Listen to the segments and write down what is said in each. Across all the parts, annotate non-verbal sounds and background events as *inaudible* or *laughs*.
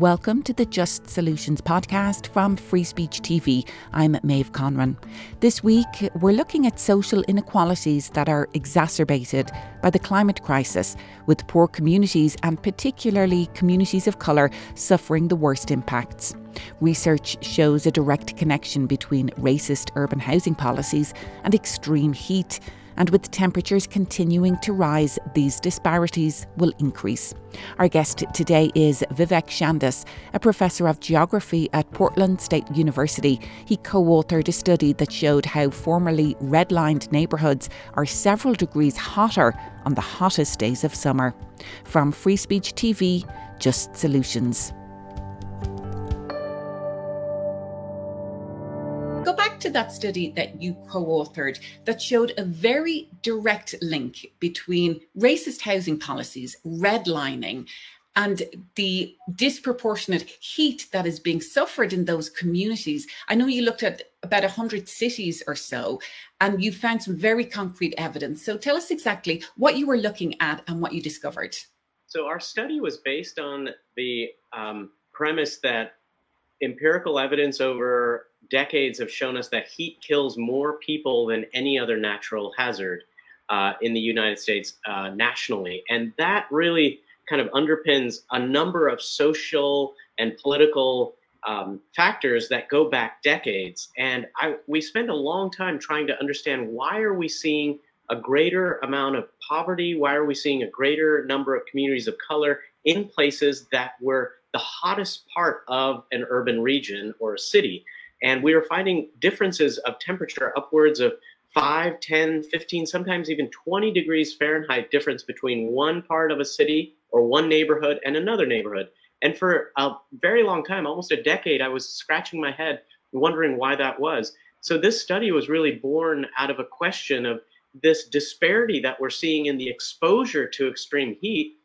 Welcome to the Just Solutions podcast from Free Speech TV. I'm Maeve Conran. This week, we're looking at social inequalities that are exacerbated by the climate crisis, with poor communities and particularly communities of colour suffering the worst impacts. Research shows a direct connection between racist urban housing policies and extreme heat and with temperatures continuing to rise, these disparities will increase. Our guest today is Vivek Shandas, a professor of geography at Portland State University. He co authored a study that showed how formerly redlined neighbourhoods are several degrees hotter on the hottest days of summer. From Free Speech TV, Just Solutions. To that study that you co authored that showed a very direct link between racist housing policies, redlining, and the disproportionate heat that is being suffered in those communities. I know you looked at about 100 cities or so, and you found some very concrete evidence. So tell us exactly what you were looking at and what you discovered. So, our study was based on the um, premise that empirical evidence over decades have shown us that heat kills more people than any other natural hazard uh, in the United States uh, nationally. And that really kind of underpins a number of social and political um, factors that go back decades. And I, we spend a long time trying to understand why are we seeing a greater amount of poverty? Why are we seeing a greater number of communities of color in places that were the hottest part of an urban region or a city. And we were finding differences of temperature upwards of 5, 10, 15, sometimes even 20 degrees Fahrenheit difference between one part of a city or one neighborhood and another neighborhood. And for a very long time, almost a decade, I was scratching my head wondering why that was. So this study was really born out of a question of this disparity that we're seeing in the exposure to extreme heat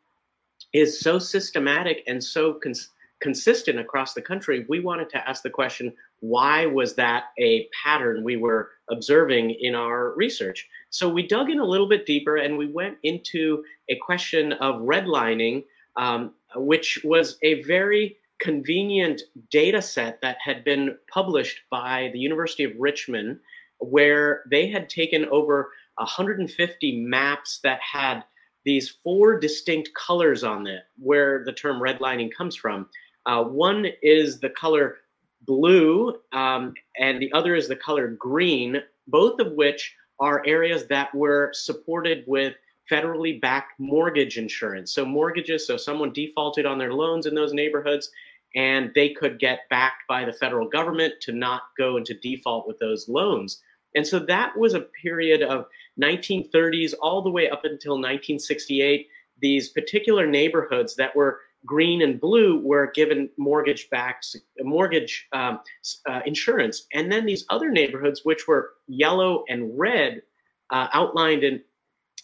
is so systematic and so cons- consistent across the country, we wanted to ask the question why was that a pattern we were observing in our research? So we dug in a little bit deeper and we went into a question of redlining, um, which was a very convenient data set that had been published by the University of Richmond, where they had taken over 150 maps that had these four distinct colors on it, where the term redlining comes from. Uh, one is the color blue, um, and the other is the color green, both of which are areas that were supported with federally backed mortgage insurance. So, mortgages, so someone defaulted on their loans in those neighborhoods, and they could get backed by the federal government to not go into default with those loans. And so that was a period of 1930s all the way up until 1968. These particular neighborhoods that were green and blue were given mortgage backed mortgage um, uh, insurance. And then these other neighborhoods, which were yellow and red, uh, outlined in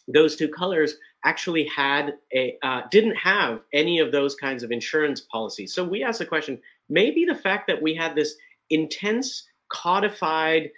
those two colors, actually had a uh, didn't have any of those kinds of insurance policies. So we asked the question: maybe the fact that we had this intense codified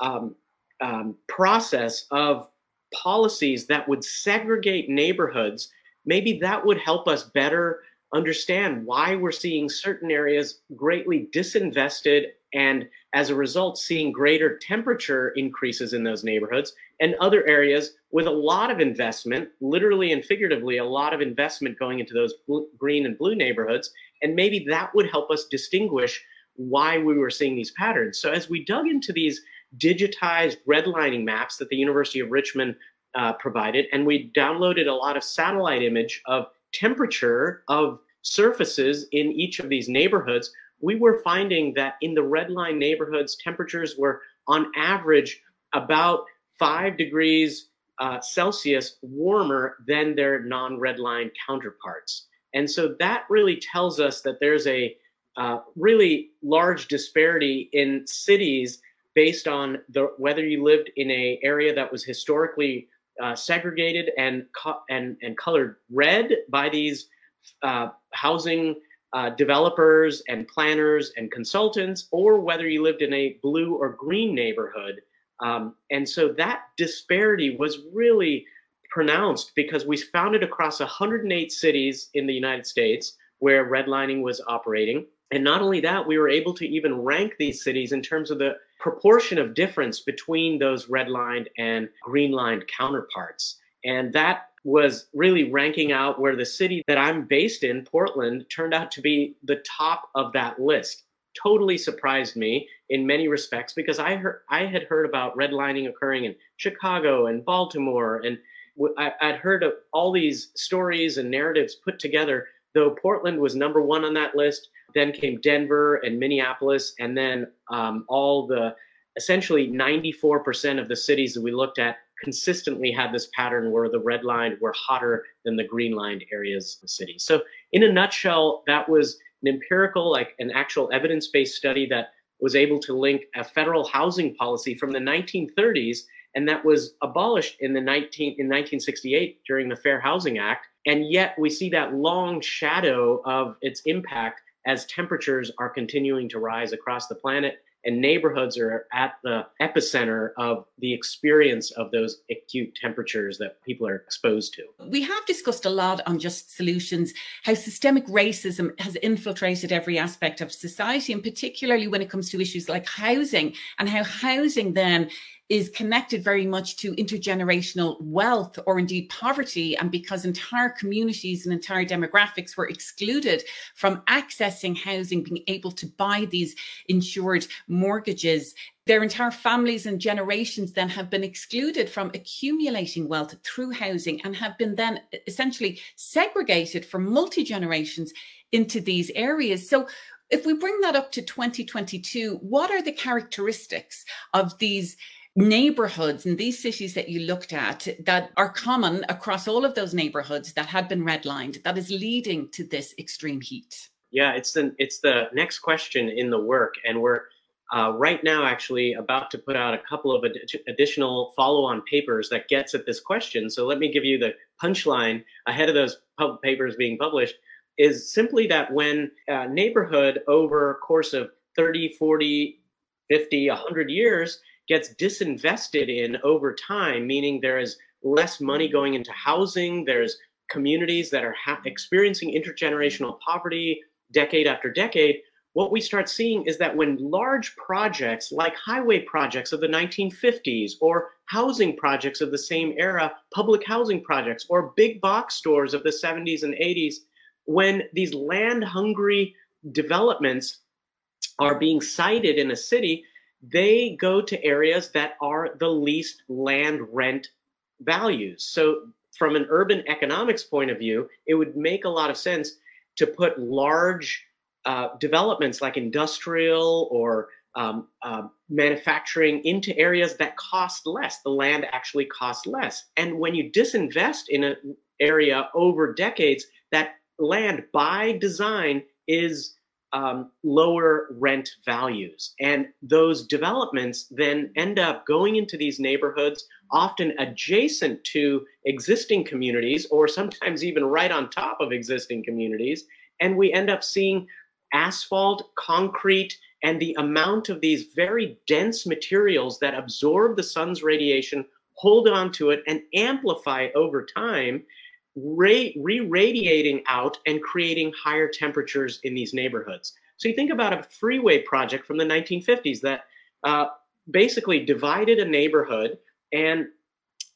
um, um, process of policies that would segregate neighborhoods, maybe that would help us better understand why we're seeing certain areas greatly disinvested and as a result seeing greater temperature increases in those neighborhoods and other areas with a lot of investment literally and figuratively a lot of investment going into those blue, green and blue neighborhoods. And maybe that would help us distinguish why we were seeing these patterns. So as we dug into these digitized redlining maps that the University of Richmond uh, provided, and we downloaded a lot of satellite image of temperature of surfaces in each of these neighborhoods. We were finding that in the red line neighborhoods, temperatures were on average about five degrees uh, Celsius warmer than their non red line counterparts. And so that really tells us that there's a uh, really large disparity in cities based on the whether you lived in a area that was historically uh, segregated and and and colored red by these uh, housing uh, developers and planners and consultants, or whether you lived in a blue or green neighborhood. Um, and so that disparity was really pronounced because we found it across 108 cities in the United States, where redlining was operating. And not only that, we were able to even rank these cities in terms of the proportion of difference between those redlined and greenlined counterparts. And that was really ranking out where the city that I'm based in, Portland, turned out to be the top of that list. Totally surprised me in many respects because I heard I had heard about redlining occurring in Chicago and Baltimore, and I, would heard of all these stories and narratives put together. Though Portland was number one on that list, then came Denver and Minneapolis, and then um, all the essentially 94% of the cities that we looked at consistently had this pattern where the red line were hotter than the green lined areas of the city. So, in a nutshell, that was an empirical, like an actual evidence based study that was able to link a federal housing policy from the 1930s and that was abolished in the 19 in 1968 during the Fair Housing Act and yet we see that long shadow of its impact as temperatures are continuing to rise across the planet and neighborhoods are at the epicenter of the experience of those acute temperatures that people are exposed to. We have discussed a lot on just solutions, how systemic racism has infiltrated every aspect of society, and particularly when it comes to issues like housing, and how housing then is connected very much to intergenerational wealth or indeed poverty. And because entire communities and entire demographics were excluded from accessing housing, being able to buy these insured mortgages, their entire families and generations then have been excluded from accumulating wealth through housing and have been then essentially segregated for multi generations into these areas. So, if we bring that up to 2022, what are the characteristics of these neighborhoods in these cities that you looked at that are common across all of those neighborhoods that had been redlined that is leading to this extreme heat? Yeah, it's the it's the next question in the work, and we're uh, right now actually about to put out a couple of ad- additional follow-on papers that gets at this question. So let me give you the punchline ahead of those pub- papers being published. Is simply that when a neighborhood over a course of 30, 40, 50, 100 years gets disinvested in over time, meaning there is less money going into housing. There's communities that are ha- experiencing intergenerational poverty decade after decade. What we start seeing is that when large projects like highway projects of the 1950s or housing projects of the same era, public housing projects or big box stores of the 70s and 80s, when these land hungry developments are being sited in a city, they go to areas that are the least land rent values. So, from an urban economics point of view, it would make a lot of sense to put large uh, developments like industrial or um, uh, manufacturing into areas that cost less. The land actually costs less. And when you disinvest in an area over decades, that land by design is um, lower rent values. And those developments then end up going into these neighborhoods, often adjacent to existing communities, or sometimes even right on top of existing communities. And we end up seeing asphalt, concrete, and the amount of these very dense materials that absorb the sun's radiation, hold on to it, and amplify over time re radiating out and creating higher temperatures in these neighborhoods. So you think about a freeway project from the 1950s that uh, basically divided a neighborhood and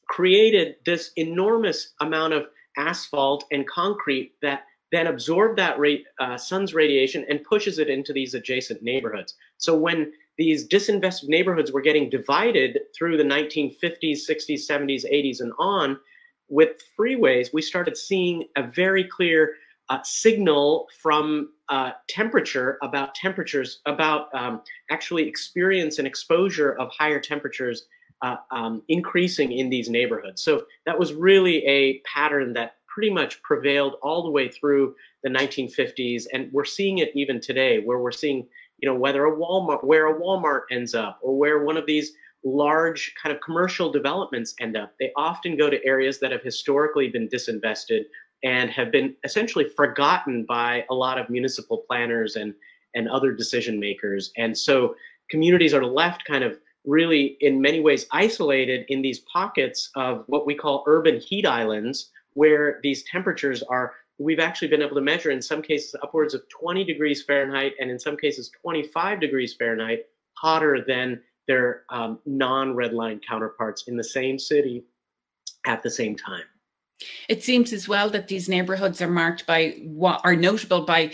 created this enormous amount of asphalt and concrete that then absorbed that uh, sun's radiation and pushes it into these adjacent neighborhoods. So when these disinvested neighborhoods were getting divided through the 1950s, 60s, 70s, 80s, and on, with freeways, we started seeing a very clear uh, signal from uh, temperature about temperatures, about um, actually experience and exposure of higher temperatures uh, um, increasing in these neighborhoods. So that was really a pattern that pretty much prevailed all the way through the 1950s, and we're seeing it even today, where we're seeing, you know, whether a Walmart, where a Walmart ends up, or where one of these large kind of commercial developments end up. They often go to areas that have historically been disinvested and have been essentially forgotten by a lot of municipal planners and, and other decision makers. And so communities are left kind of really, in many ways, isolated in these pockets of what we call urban heat islands, where these temperatures are we've actually been able to measure in some cases upwards of 20 degrees Fahrenheit and in some cases 25 degrees Fahrenheit hotter than their um, non red line counterparts in the same city at the same time. It seems as well that these neighborhoods are marked by what are notable by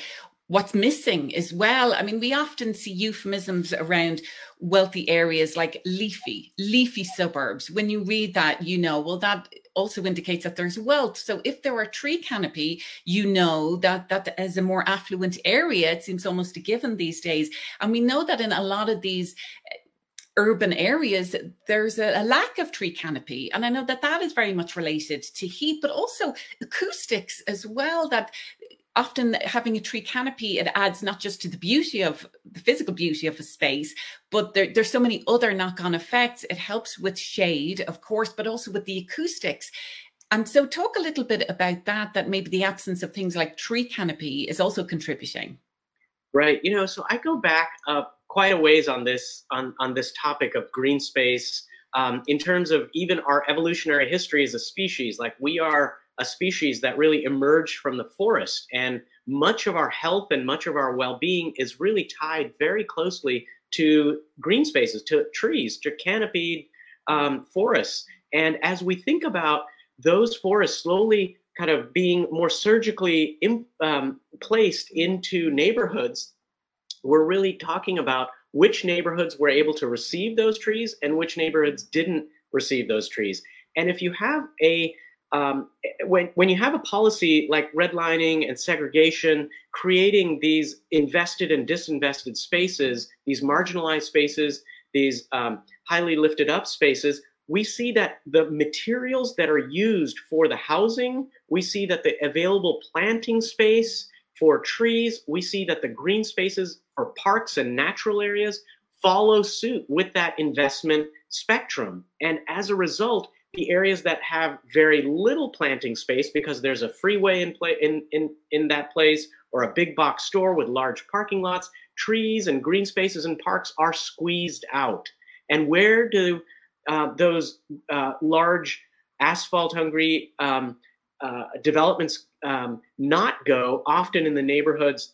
what's missing as well. I mean, we often see euphemisms around wealthy areas like leafy, leafy suburbs. When you read that, you know, well, that also indicates that there's wealth. So if there are tree canopy, you know that that is a more affluent area, it seems almost a given these days. And we know that in a lot of these urban areas there's a, a, lack of tree canopy. And i know that that is very much related to heat but also acoustics as well that often having a tree canopy it adds not just to the beauty of the physical beauty of a space but there, there's so many other knock-on effects. It helps with shade of course but also with the acoustics. And so talk a little bit about that that maybe the absence of things like tree canopy is also contributing. Right. You know so i go back uh, quite a ways on this on on this topic of green space um, in terms of even our evolutionary history as a species like we are a species that really emerged from the forest. And much of our health and much of our well being is really tied very closely to green spaces, to trees, to canopied um, forests. And as we think about those forests slowly kind of being more surgically um, placed into neighborhoods, we're really talking about which neighborhoods were able to receive those trees and which neighborhoods didn't receive those trees. And if you have a um, when when you have a policy like redlining and segregation, creating these invested and disinvested spaces, these marginalized spaces, these um, highly lifted up spaces, we see that the materials that are used for the housing, we see that the available planting space for trees, we see that the green spaces for parks and natural areas follow suit with that investment spectrum. And as a result, the areas that have very little planting space because there's a freeway in play in, in, in that place or a big box store with large parking lots, trees and green spaces and parks are squeezed out. And where do uh, those uh, large asphalt hungry um, uh, developments um, not go? Often in the neighborhoods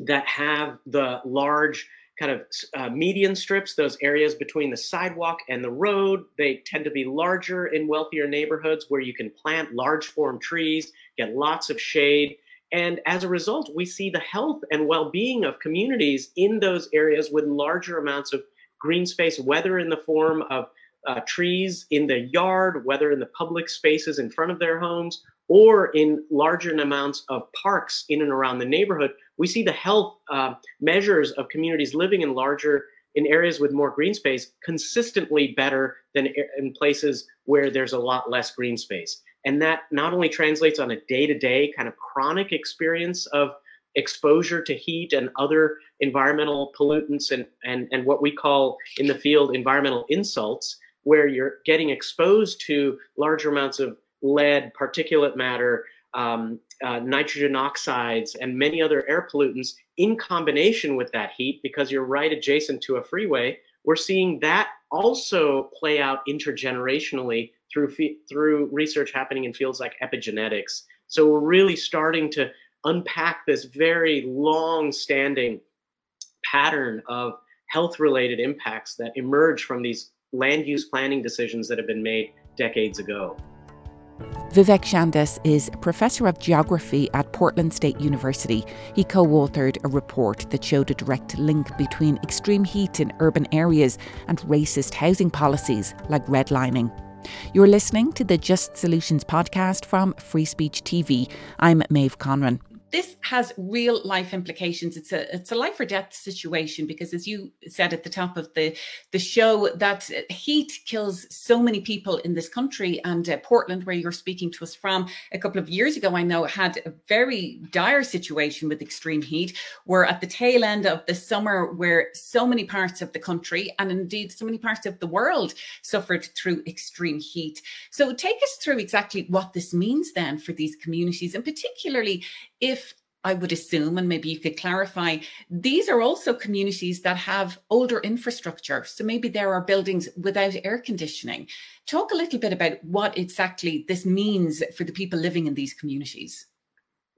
that have the large kind of uh, median strips, those areas between the sidewalk and the road. They tend to be larger in wealthier neighborhoods where you can plant large form trees, get lots of shade. And as a result, we see the health and well being of communities in those areas with larger amounts of green space, whether in the form of uh, trees in the yard, whether in the public spaces in front of their homes, or in larger amounts of parks in and around the neighborhood, we see the health uh, measures of communities living in larger in areas with more green space consistently better than in places where there's a lot less green space. And that not only translates on a day-to-day kind of chronic experience of exposure to heat and other environmental pollutants and, and, and what we call in the field environmental insults, where you're getting exposed to larger amounts of lead, particulate matter, um, uh, nitrogen oxides, and many other air pollutants in combination with that heat, because you're right adjacent to a freeway, we're seeing that also play out intergenerationally through through research happening in fields like epigenetics. So we're really starting to unpack this very long-standing pattern of health-related impacts that emerge from these land use planning decisions that have been made decades ago. Vivek Shandas is Professor of Geography at Portland State University. He co authored a report that showed a direct link between extreme heat in urban areas and racist housing policies like redlining. You're listening to the Just Solutions podcast from Free Speech TV. I'm Maeve Conran this has real life implications. It's a it's a life or death situation because, as you said at the top of the the show, that heat kills so many people in this country. And uh, Portland, where you're speaking to us from, a couple of years ago, I know had a very dire situation with extreme heat. We're at the tail end of the summer, where so many parts of the country and indeed so many parts of the world suffered through extreme heat. So, take us through exactly what this means then for these communities, and particularly if I would assume, and maybe you could clarify, these are also communities that have older infrastructure. So maybe there are buildings without air conditioning. Talk a little bit about what exactly this means for the people living in these communities.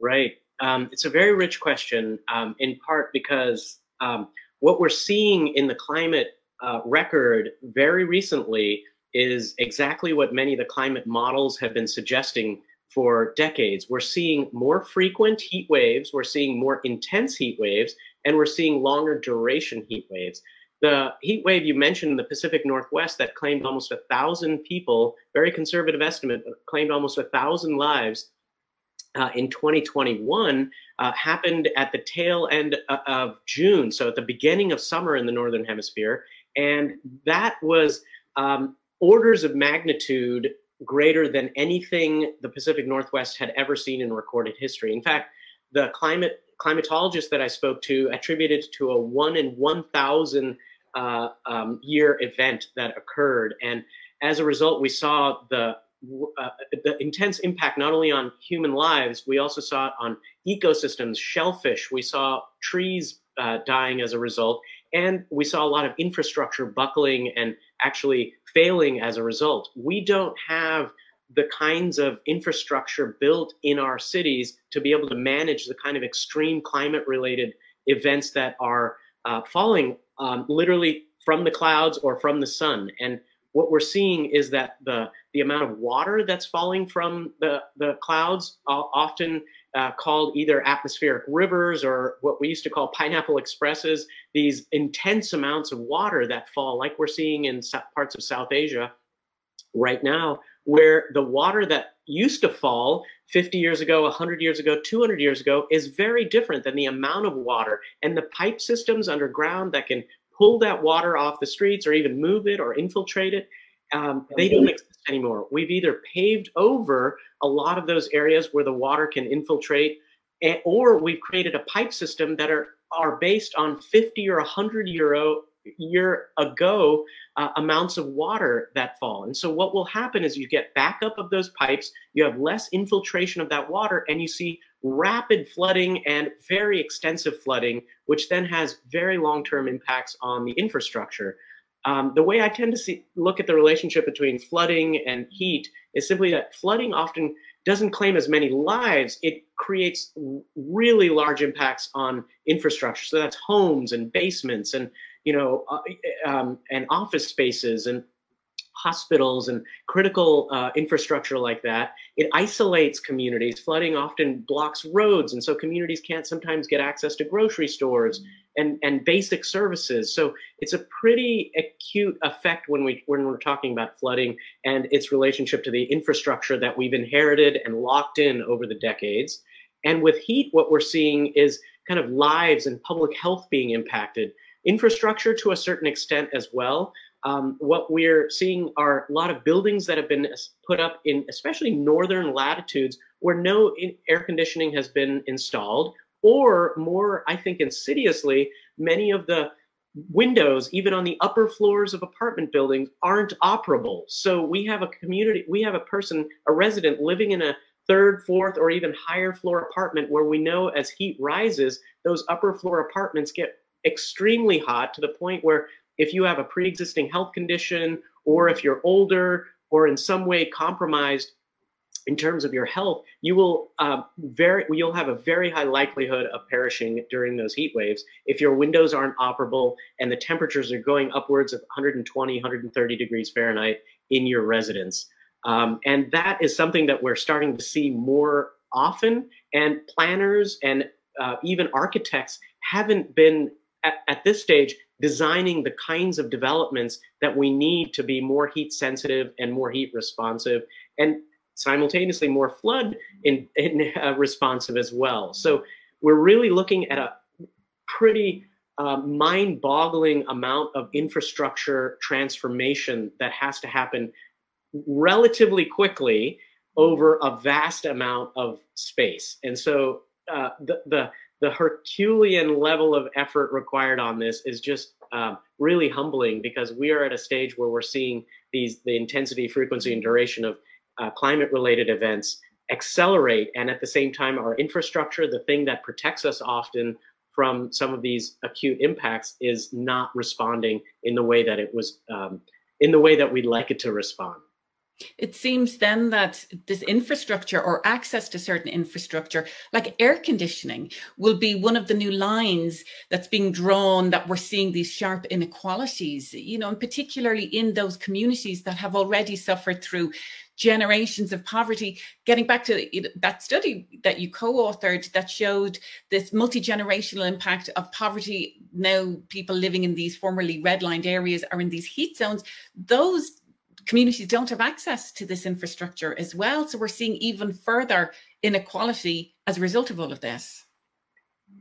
Right. Um, it's a very rich question, um, in part because um, what we're seeing in the climate uh, record very recently is exactly what many of the climate models have been suggesting for decades. We're seeing more frequent heat waves, we're seeing more intense heat waves, and we're seeing longer duration heat waves. The heat wave you mentioned in the Pacific Northwest that claimed almost a thousand people, very conservative estimate, claimed almost a thousand lives uh, in 2021 uh, happened at the tail end uh, of June, so at the beginning of summer in the Northern Hemisphere. And that was um, orders of magnitude greater than anything the Pacific Northwest had ever seen in recorded history. In fact, the climate climatologist that I spoke to attributed to a one in 1,000 uh, um, year event that occurred. And as a result, we saw the uh, the intense impact not only on human lives, we also saw it on ecosystems, shellfish. We saw trees uh, dying as a result, and we saw a lot of infrastructure buckling and actually failing as a result. We don't have the kinds of infrastructure built in our cities to be able to manage the kind of extreme climate related events that are uh, falling um, literally from the clouds or from the sun. And what we're seeing is that the the amount of water that's falling from the the clouds, often uh, called either atmospheric rivers or what we used to call pineapple expresses, these intense amounts of water that fall, like we're seeing in parts of South Asia right now, where the water that used to fall 50 years ago, 100 years ago, 200 years ago is very different than the amount of water. And the pipe systems underground that can pull that water off the streets or even move it or infiltrate it. Um, they don't exist anymore. We've either paved over a lot of those areas where the water can infiltrate, or we've created a pipe system that are are based on 50 or 100 euro year ago uh, amounts of water that fall. And so what will happen is you get backup of those pipes, you have less infiltration of that water, and you see rapid flooding and very extensive flooding, which then has very long-term impacts on the infrastructure. Um, the way I tend to see, look at the relationship between flooding and heat is simply that flooding often doesn't claim as many lives. It creates really large impacts on infrastructure. So that's homes and basements and you know, uh, um, and office spaces and hospitals and critical uh, infrastructure like that. It isolates communities. Flooding often blocks roads, and so communities can't sometimes get access to grocery stores and, and basic services. So it's a pretty acute effect when we when we're talking about flooding and its relationship to the infrastructure that we've inherited and locked in over the decades. And with heat, what we're seeing is kind of lives and public health being impacted infrastructure to a certain extent as well. Um, what we're seeing are a lot of buildings that have been put up in especially northern latitudes where no air conditioning has been installed, or more, I think, insidiously, many of the windows, even on the upper floors of apartment buildings, aren't operable. So we have a community, we have a person, a resident living in a third, fourth, or even higher floor apartment where we know as heat rises, those upper floor apartments get extremely hot to the point where if you have a pre-existing health condition or if you're older or in some way compromised in terms of your health, you will uh, very you'll have a very high likelihood of perishing during those heat waves if your windows aren't operable and the temperatures are going upwards of 120, 130 degrees Fahrenheit in your residence. Um, and that is something that we're starting to see more often. And planners and uh, even architects haven't been at, at this stage designing the kinds of developments that we need to be more heat sensitive and more heat responsive and simultaneously more flood in, in uh, responsive as well. So we're really looking at a pretty uh, mind-boggling amount of infrastructure transformation that has to happen relatively quickly over a vast amount of space. And so uh, the, the the Herculean level of effort required on this is just um, really humbling because we are at a stage where we're seeing these the intensity, frequency, and duration of uh, climate-related events accelerate, and at the same time, our infrastructure, the thing that protects us often from some of these acute impacts, is not responding in the way that it was um, in the way that we'd like it to respond. It seems then that this infrastructure or access to certain infrastructure, like air conditioning, will be one of the new lines that's being drawn that we're seeing these sharp inequalities, you know, and particularly in those communities that have already suffered through generations of poverty. Getting back to that study that you co authored that showed this multi generational impact of poverty. Now, people living in these formerly redlined areas are in these heat zones. Those communities don't have access to this infrastructure as well. So we're seeing even further inequality as a result of all of this.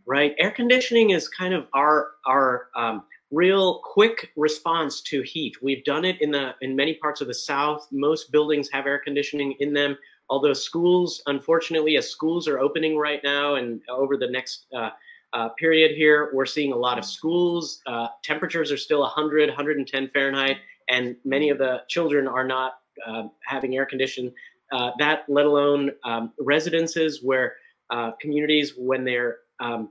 Right. Air conditioning is kind of our our um, real quick response to heat. We've done it in the in many parts of the South. Most buildings have air conditioning in them. Although schools, unfortunately, as schools are opening right now and over the next uh, uh, period here, we're seeing a lot of schools. Uh, temperatures are still 100, 110 Fahrenheit and many of the children are not uh, having air conditioning. Uh, that, let alone um, residences where uh, communities, when they're um,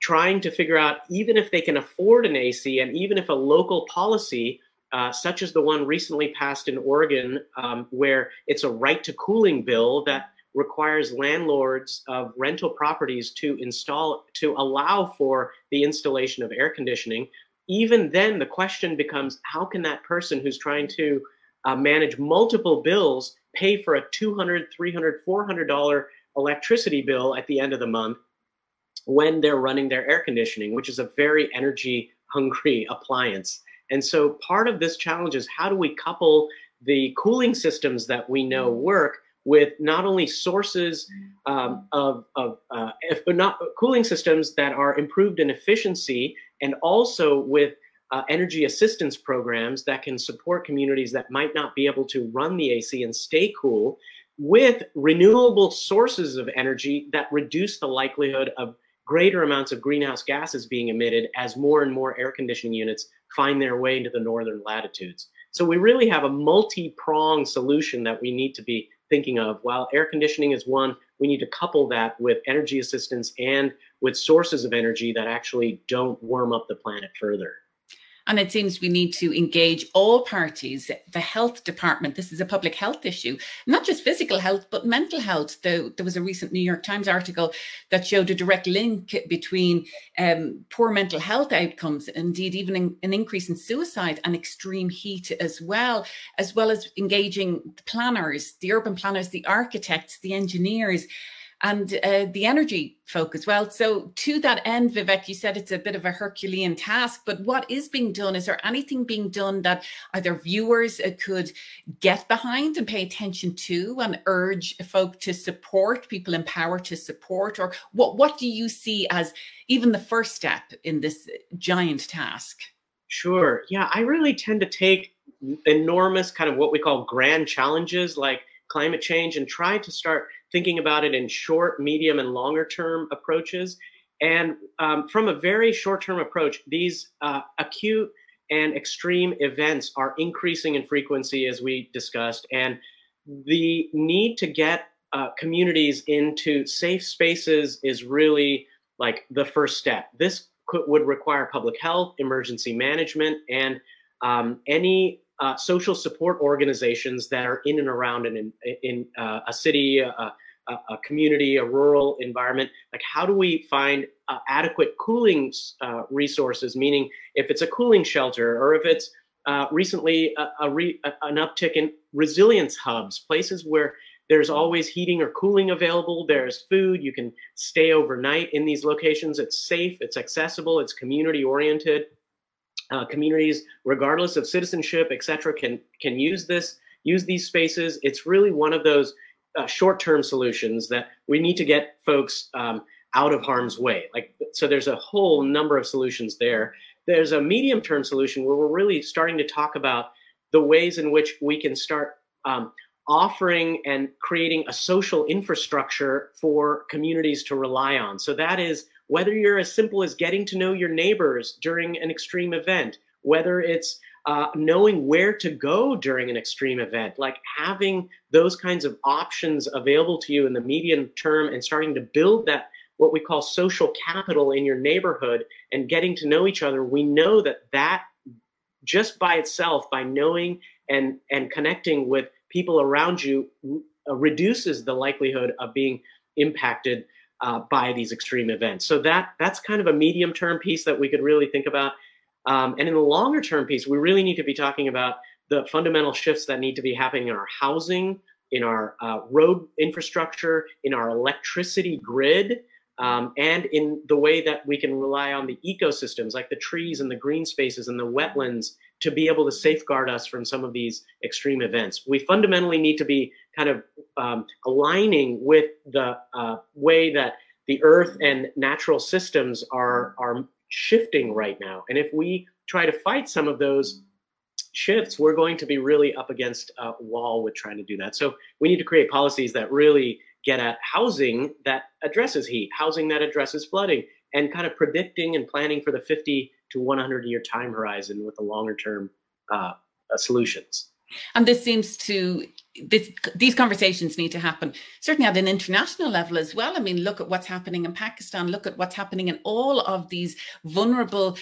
trying to figure out, even if they can afford an AC, and even if a local policy, uh, such as the one recently passed in Oregon, um, where it's a right to cooling bill that requires landlords of rental properties to install to allow for the installation of air conditioning. Even then the question becomes how can that person who's trying to uh, manage multiple bills pay for a 200 300 400 dollar electricity bill at the end of the month when they're running their air conditioning which is a very energy hungry *laughs* appliance? And so part of this challenge is how do we couple the cooling systems that we know work with not only sources um, of, of uh, if, not cooling systems that are improved in efficiency and also with uh, energy assistance programs that can support communities that might not be able to run the AC and stay cool with renewable sources of energy that reduce the likelihood of greater amounts of greenhouse gases being emitted as more and more air conditioning units find their way into the northern latitudes. So we really have a multi-pronged solution that we need to be thinking of. While air conditioning is one, we need to couple that with energy assistance and with sources of energy that actually don't warm up the planet further. And it seems we need to engage all parties, the health department. This is a public health issue, not just physical health, but mental health. There, there was a recent New York Times article that showed a direct link between um, poor mental health outcomes, indeed, even in, an increase in suicide and extreme heat as well, as well as engaging the planners, the urban planners, the architects, the engineers and uh, the energy folk as well. So, to that end, Vivek, you said it's a bit of a Herculean task, but what is being done? Is there anything being done that either viewers uh, could get behind and pay attention to and urge folk to support, people in power to support? Or what, what do you see as even the first step in this giant task? Sure. Yeah, I really tend to take enormous kind of what we call grand challenges like climate change and try to start thinking about it in short, medium, and longer term approaches. And um, from a very short term approach, these uh, acute and extreme events are increasing in frequency, as we discussed. And the need to get uh, communities into safe spaces is really like the first step. This could, would require public health, emergency management, and um, any uh, social support organizations that are in and around in, in, in uh, a city, uh, a, a, community, a rural environment. Like, how do we find uh, adequate cooling uh, resources? Meaning, if it's a cooling shelter or if it's uh, recently a, a re, an uptick in resilience hubs, places where there's always heating or cooling available. There's food. You can stay overnight in these locations. It's safe. It's accessible. It's community oriented. Uh, communities, regardless of citizenship, etc., can can use this use these spaces. It's really one of those uh, short-term solutions that we need to get folks um, out of harm's way. Like so, there's a whole number of solutions there. There's a medium-term solution where we're really starting to talk about the ways in which we can start um, offering and creating a social infrastructure for communities to rely on. So that is whether you're as simple as getting to know your neighbors during an extreme event, whether it's uh, knowing where to go during an extreme event, like having those kinds of options available to you in the medium term and starting to build that what we call social capital in your neighborhood and getting to know each other we know that that just by itself by knowing and and connecting with people around you uh, reduces the likelihood of being impacted uh, by these extreme events. So that that's kind of a medium term piece that we could really think about. Um, and in the longer term piece, we really need to be talking about the fundamental shifts that need to be happening in our housing, in our uh, road infrastructure, in our electricity grid, um, and in the way that we can rely on the ecosystems like the trees and the green spaces and the wetlands to be able to safeguard us from some of these extreme events. We fundamentally need to be kind of um, aligning with the uh, way that the earth and natural systems are, are shifting right now. And if we try to fight some of those shifts, we're going to be really up against a wall with trying to do that. So we need to create policies that really get at housing that addresses heat, housing that addresses flooding, and kind of predicting and planning for the 50 to 100 year time horizon with the longer term uh, solutions. And this seems to this, these conversations need to happen certainly at an international level as well. I mean, look at what's happening in Pakistan. Look at what's happening in all of these vulnerable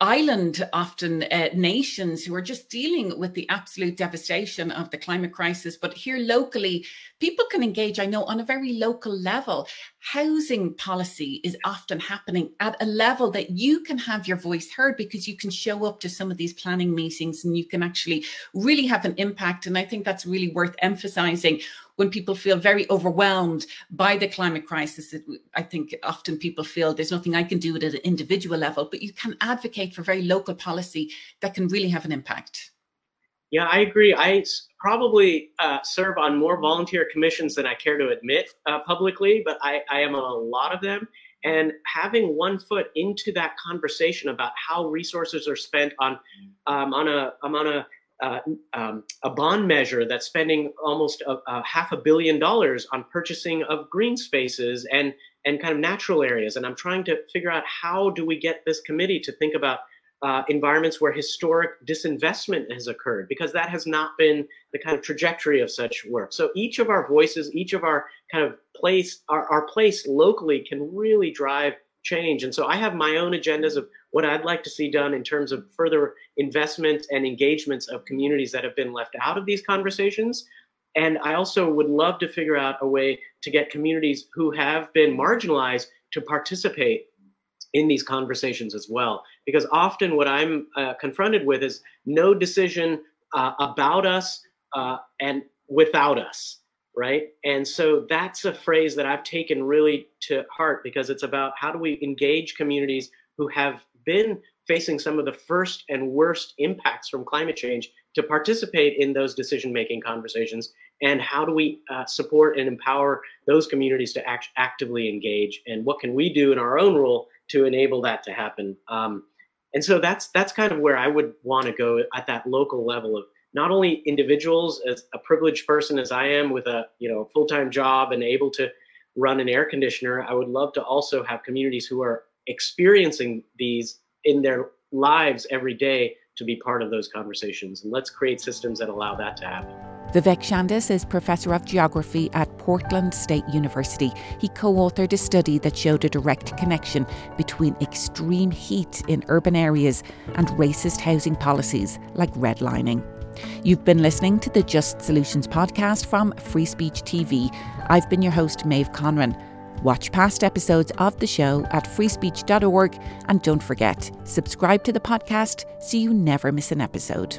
island often uh, nations who are just dealing with the absolute devastation of the climate crisis but here locally people can engage i know on a very local level housing policy is often happening at a level that you can have your voice heard because you can show up to some of these planning meetings and you can actually really have an impact and i think that's really worth emphasizing when people feel very overwhelmed by the climate crisis, that I think often people feel there's nothing I can do at an individual level, but you can advocate for very local policy that can really have an impact. Yeah, I agree. I probably uh, serve on more volunteer commissions than I care to admit uh, publicly, but I, I am on a lot of them. And having one foot into that conversation about how resources are spent on, um, on a, I'm on a uh, um, a bond measure that's spending almost a, a, half a billion dollars on purchasing of green spaces and and kind of natural areas. And I'm trying to figure out how do we get this committee to think about uh, environments where historic disinvestment has occurred, because that has not been the kind of trajectory of such work. So each of our voices, each of our kind of place, our, our place locally can really drive change. And so I have my own agendas of what I'd like to see done in terms of further investment and engagements of communities that have been left out of these conversations. And I also would love to figure out a way to get communities who have been marginalized to participate in these conversations as well. Because often what I'm uh, confronted with is no decision uh, about us uh, and without us right? And so that's a phrase that I've taken really to heart because it's about how do we engage communities who have been facing some of the first and worst impacts from climate change to participate in those decision making conversations and how do we uh, support and empower those communities to act- actively engage and what can we do in our own role to enable that to happen? Um, and so that's that's kind of where i would want to go at that local level of not only individuals as a privileged person as I am with a you know full-time job and able to run an air conditioner, I would love to also have communities who are experiencing these in their lives every day to be part of those conversations. And let's create systems that allow that to happen. Vivek Shandas is Professor of Geography at Portland State University. He co authored a study that showed a direct connection between extreme heat in urban areas and racist housing policies like redlining. You've been listening to the Just Solutions podcast from Free Speech TV. I've been your host, Maeve Conran. Watch past episodes of the show at freespeech.org and don't forget, subscribe to the podcast so you never miss an episode.